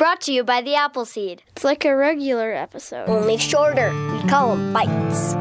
Brought to you by the Appleseed. It's like a regular episode. Only shorter. We call them bites.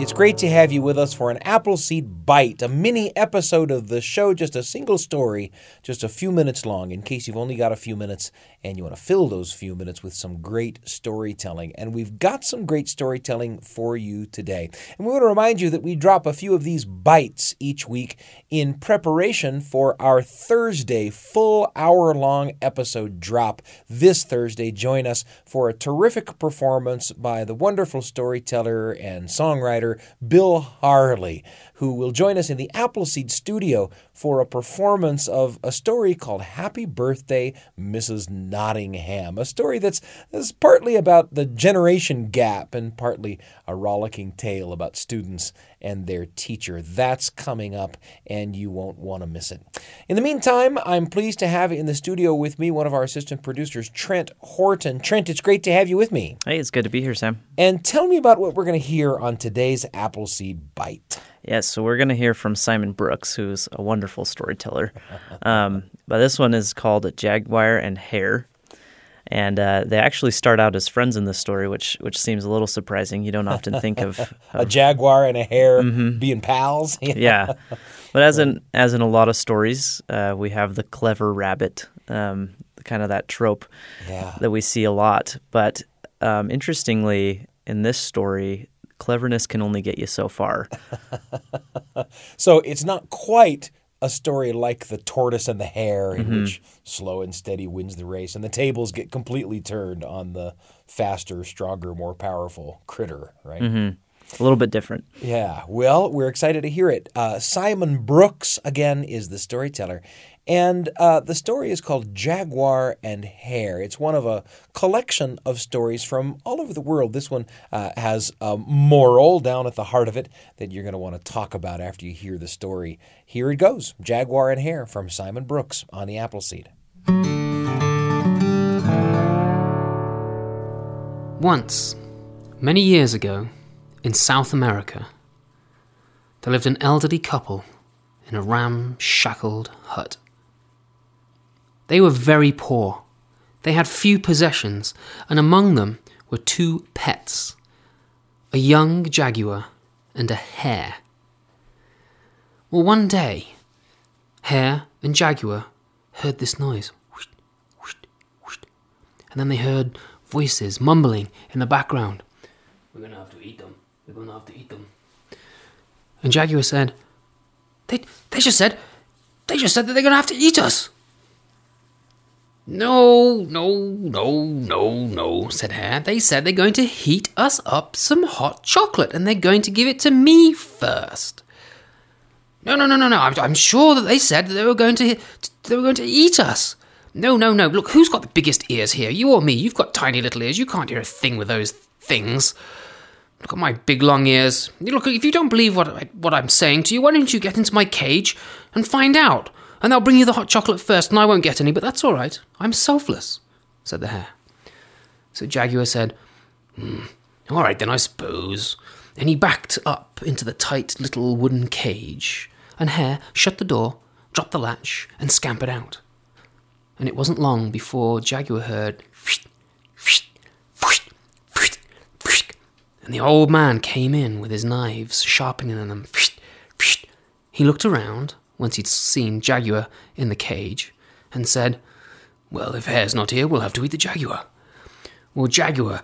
It's great to have you with us for an Appleseed Bite, a mini episode of the show, just a single story, just a few minutes long, in case you've only got a few minutes and you want to fill those few minutes with some great storytelling. And we've got some great storytelling for you today. And we want to remind you that we drop a few of these bites each week in preparation for our Thursday full hour long episode drop. This Thursday, join us for a terrific performance by the wonderful storyteller and songwriter Bill Harley, who will join us in the Appleseed studio for a performance of a story called Happy Birthday, Mrs. Nottingham. A story that's, that's partly about the generation gap and partly a rollicking tale about students and their teacher. That's coming up, and you won't want to miss it. In the meantime, I'm pleased to have in the studio with me one of our assistant producers, Trent Horton. Trent, it's great to have you with me. Hey, it's good to be here, Sam. And tell me about what we're going to hear on today's Appleseed Bite. Yes, so we're going to hear from Simon Brooks, who's a wonderful storyteller. Um, but this one is called Jaguar and Hare. And uh, they actually start out as friends in this story, which which seems a little surprising. You don't often think of, of a jaguar and a hare mm-hmm. being pals. yeah, but as in as in a lot of stories, uh, we have the clever rabbit, um, kind of that trope yeah. that we see a lot. But um, interestingly, in this story, cleverness can only get you so far. so it's not quite a story like the tortoise and the hare, in mm-hmm. which slow and steady wins the race, and the tables get completely turned on the faster, stronger, more powerful critter, right? Mm-hmm. A little bit different. Yeah. Well, we're excited to hear it. Uh, Simon Brooks, again, is the storyteller. And uh, the story is called Jaguar and Hare. It's one of a collection of stories from all over the world. This one uh, has a moral down at the heart of it that you're going to want to talk about after you hear the story. Here it goes Jaguar and Hare from Simon Brooks on the Appleseed. Once, many years ago, in South America, there lived an elderly couple in a ramshackled hut. They were very poor. They had few possessions, and among them were two pets a young jaguar and a hare. Well, one day, hare and jaguar heard this noise. And then they heard voices mumbling in the background. We're going to have to eat them. We're going to have to eat them. And Jaguar said, they, they just said, they just said that they're going to have to eat us. No, no, no, no, no, said Hare. They said they're going to heat us up some hot chocolate and they're going to give it to me first. No, no, no, no, no. I'm, I'm sure that they said that they were going to they were going to eat us. No, no, no. Look, who's got the biggest ears here? You or me? You've got tiny little ears. You can't hear a thing with those things. Look at my big long ears. Look, if you don't believe what I, what I'm saying to you, why don't you get into my cage and find out? and they'll bring you the hot chocolate first, and I won't get any, but that's all right. I'm selfless, said the hare. So Jaguar said, hmm, All right, then, I suppose. And he backed up into the tight little wooden cage, and Hare shut the door, dropped the latch, and scampered out. And it wasn't long before Jaguar heard, and the old man came in with his knives, sharpening them. He looked around once he'd seen Jaguar in the cage, and said, Well, if Hare's not here, we'll have to eat the Jaguar. Well, Jaguar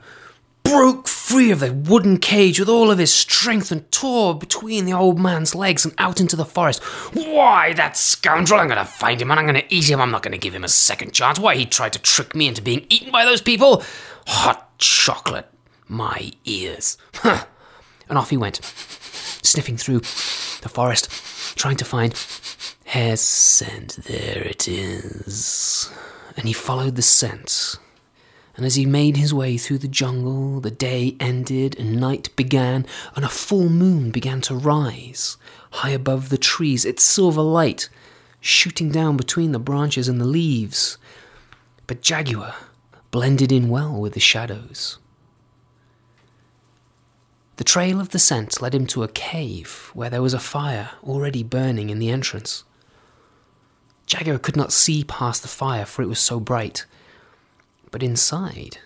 broke free of the wooden cage with all of his strength and tore between the old man's legs and out into the forest. Why, that scoundrel! I'm going to find him and I'm going to eat him. I'm not going to give him a second chance. Why, he tried to trick me into being eaten by those people. Hot chocolate. My ears. And off he went, sniffing through the forest, trying to find Hare's scent. There it is. And he followed the scent. And as he made his way through the jungle, the day ended and night began, and a full moon began to rise high above the trees, its silver light shooting down between the branches and the leaves. But Jaguar blended in well with the shadows. The trail of the scent led him to a cave where there was a fire already burning in the entrance. Jaguar could not see past the fire, for it was so bright. But inside,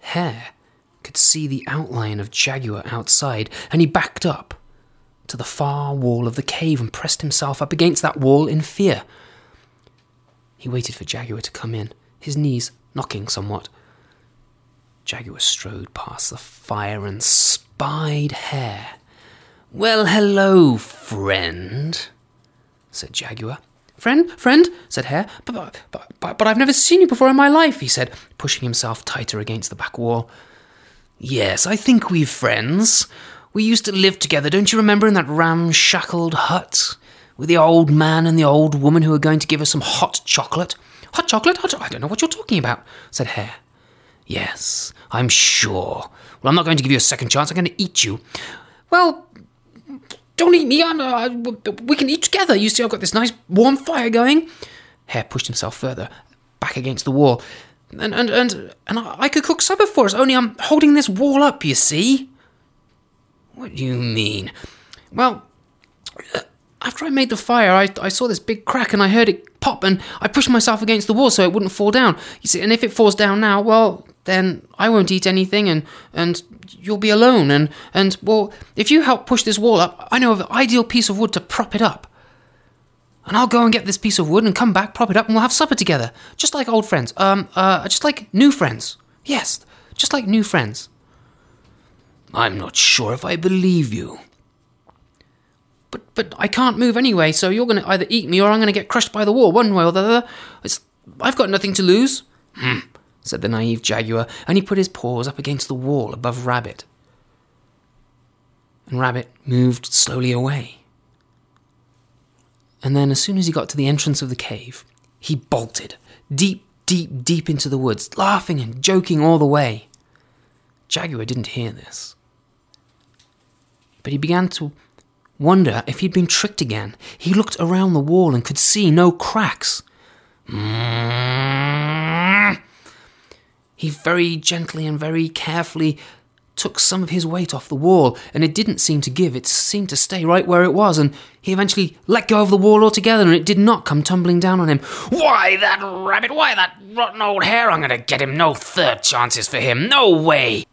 Hare could see the outline of Jaguar outside, and he backed up to the far wall of the cave and pressed himself up against that wall in fear. He waited for Jaguar to come in, his knees knocking somewhat. Jaguar strode past the fire and spied Hare. Well, hello, friend, said Jaguar. Friend, friend, said Hare, but, but, but, but I've never seen you before in my life, he said, pushing himself tighter against the back wall. Yes, I think we're friends. We used to live together, don't you remember, in that ramshackled hut? With the old man and the old woman who were going to give us some hot chocolate. Hot chocolate? Hot I don't know what you're talking about, said Hare. Yes, I'm sure. Well, I'm not going to give you a second chance. I'm going to eat you. Well, don't eat me. I'm, uh, we can eat together. You see, I've got this nice warm fire going. Hare pushed himself further back against the wall. And, and, and, and I could cook supper for us, only I'm holding this wall up, you see. What do you mean? Well, uh, after I made the fire, I, I saw this big crack and I heard it pop, and I pushed myself against the wall so it wouldn't fall down. You see, and if it falls down now, well, then I won't eat anything, and and you'll be alone. And and well, if you help push this wall up, I know of an ideal piece of wood to prop it up. And I'll go and get this piece of wood and come back, prop it up, and we'll have supper together, just like old friends. Um, uh, just like new friends. Yes, just like new friends. I'm not sure if I believe you. But but I can't move anyway, so you're going to either eat me or I'm going to get crushed by the wall, one way or the other. It's, I've got nothing to lose. Hmm, said the naive Jaguar, and he put his paws up against the wall above Rabbit. And Rabbit moved slowly away. And then, as soon as he got to the entrance of the cave, he bolted, deep, deep, deep into the woods, laughing and joking all the way. Jaguar didn't hear this. But he began to wonder if he'd been tricked again. He looked around the wall and could see no cracks. He very gently and very carefully took some of his weight off the wall, and it didn't seem to give, it seemed to stay right where it was, and he eventually let go of the wall altogether, and it did not come tumbling down on him. Why, that rabbit, why, that rotten old hare, I'm going to get him no third chances for him, no way!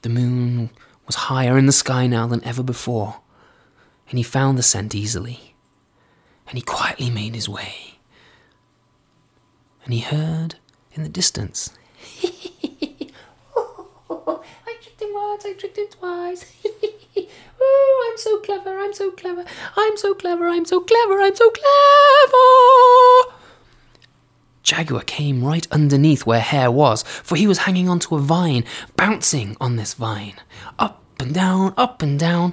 The moon was higher in the sky now than ever before, and he found the scent easily, and he quietly made his way. And he heard in the distance oh, I tricked him once, I tricked him twice. oh, I'm so clever, I'm so clever, I'm so clever, I'm so clever, I'm so clever. Jaguar came right underneath where Hare was, for he was hanging onto a vine, bouncing on this vine, up and down, up and down,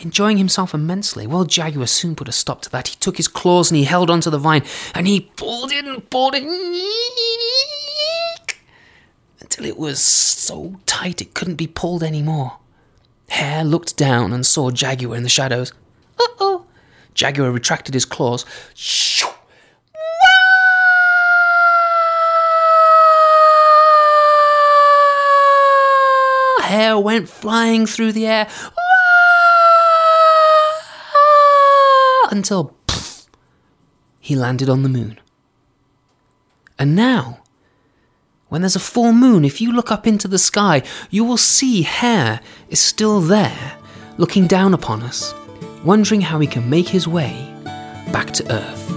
enjoying himself immensely. Well, Jaguar soon put a stop to that. He took his claws and he held onto the vine, and he pulled it and pulled it it was so tight it couldn't be pulled any more. Hare looked down and saw Jaguar in the shadows. Uh oh! Jaguar retracted his claws. Shoo! Hare went flying through the air until pff, he landed on the moon. And now, when there's a full moon, if you look up into the sky, you will see Hare is still there, looking down upon us, wondering how he can make his way back to Earth.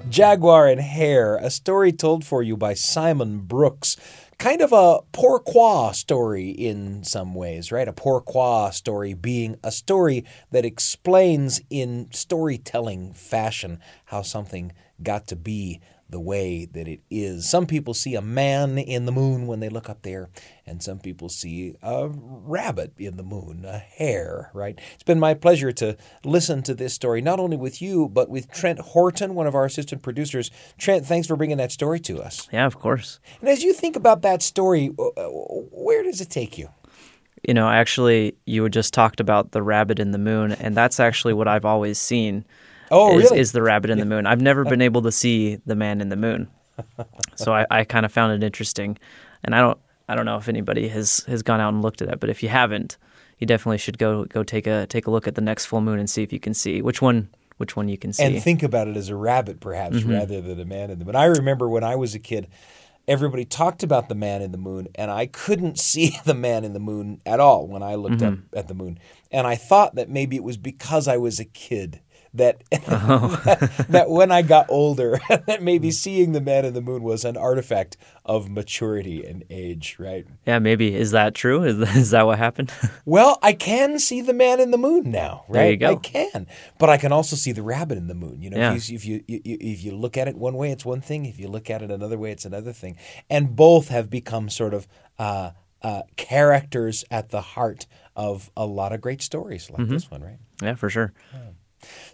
Jaguar and Hare, a story told for you by Simon Brooks. Kind of a pourquoi story in some ways, right? A pourquoi story being a story that explains in storytelling fashion how something got to be the way that it is. Some people see a man in the moon when they look up there, and some people see a rabbit in the moon, a hare, right? It's been my pleasure to listen to this story, not only with you, but with Trent Horton, one of our assistant producers. Trent, thanks for bringing that story to us. Yeah, of course. And as you think about that story, uh, uh, where does it take you? You know, actually, you had just talked about the rabbit in the moon, and that's actually what I've always seen Oh, is, really? is the rabbit in the moon. I've never been able to see the man in the moon, so I, I kind of found it interesting. And I don't I don't know if anybody has has gone out and looked at it, but if you haven't, you definitely should go go take a take a look at the next full moon and see if you can see which one which one you can see. and think about it as a rabbit, perhaps, Mm-hmm. rather than a man in the moon. I remember when I was a kid, everybody talked about the man in the moon, and I couldn't see the man in the moon at all when I looked Mm-hmm. up at the moon. And I thought that maybe it was because I was a kid. That, Oh. that that when I got older, that Mm. maybe seeing the man in the moon was an artifact of maturity and age, right? yeah, maybe is that true? Is is that what happened? Well, I can see the man in the moon now, right? There you go. I can, but I can also see the rabbit in the moon. You know, Yeah. if, you, if you you- if you look at it one way, it's one thing. If you look at it another way, it's another thing. And both have become sort of uh, uh, characters at the heart of a lot of great stories like Mm-hmm. this one, right? yeah, for sure.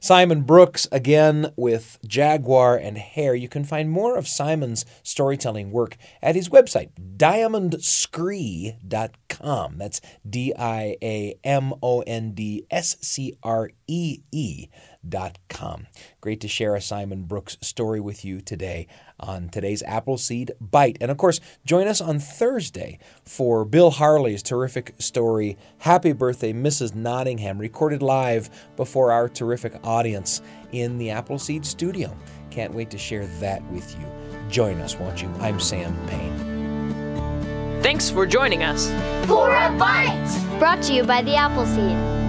Simon Brooks again with Jaguar and Hare. You can find more of Simon's storytelling work at his website, diamondscree.com. That's D I A M O N D S C R E E dot com. Great to share a Simon Brooks story with you today on today's Appleseed Bite. And of course, join us on Thursday for Bill Harley's terrific story, Happy Birthday, Mrs. Nottingham, recorded live before our terrific audience in the Appleseed studio. Can't wait to share that with you. Join us, won't you? I'm Sam Payne. Thanks for joining us. For a bite! Brought to you by the Appleseed.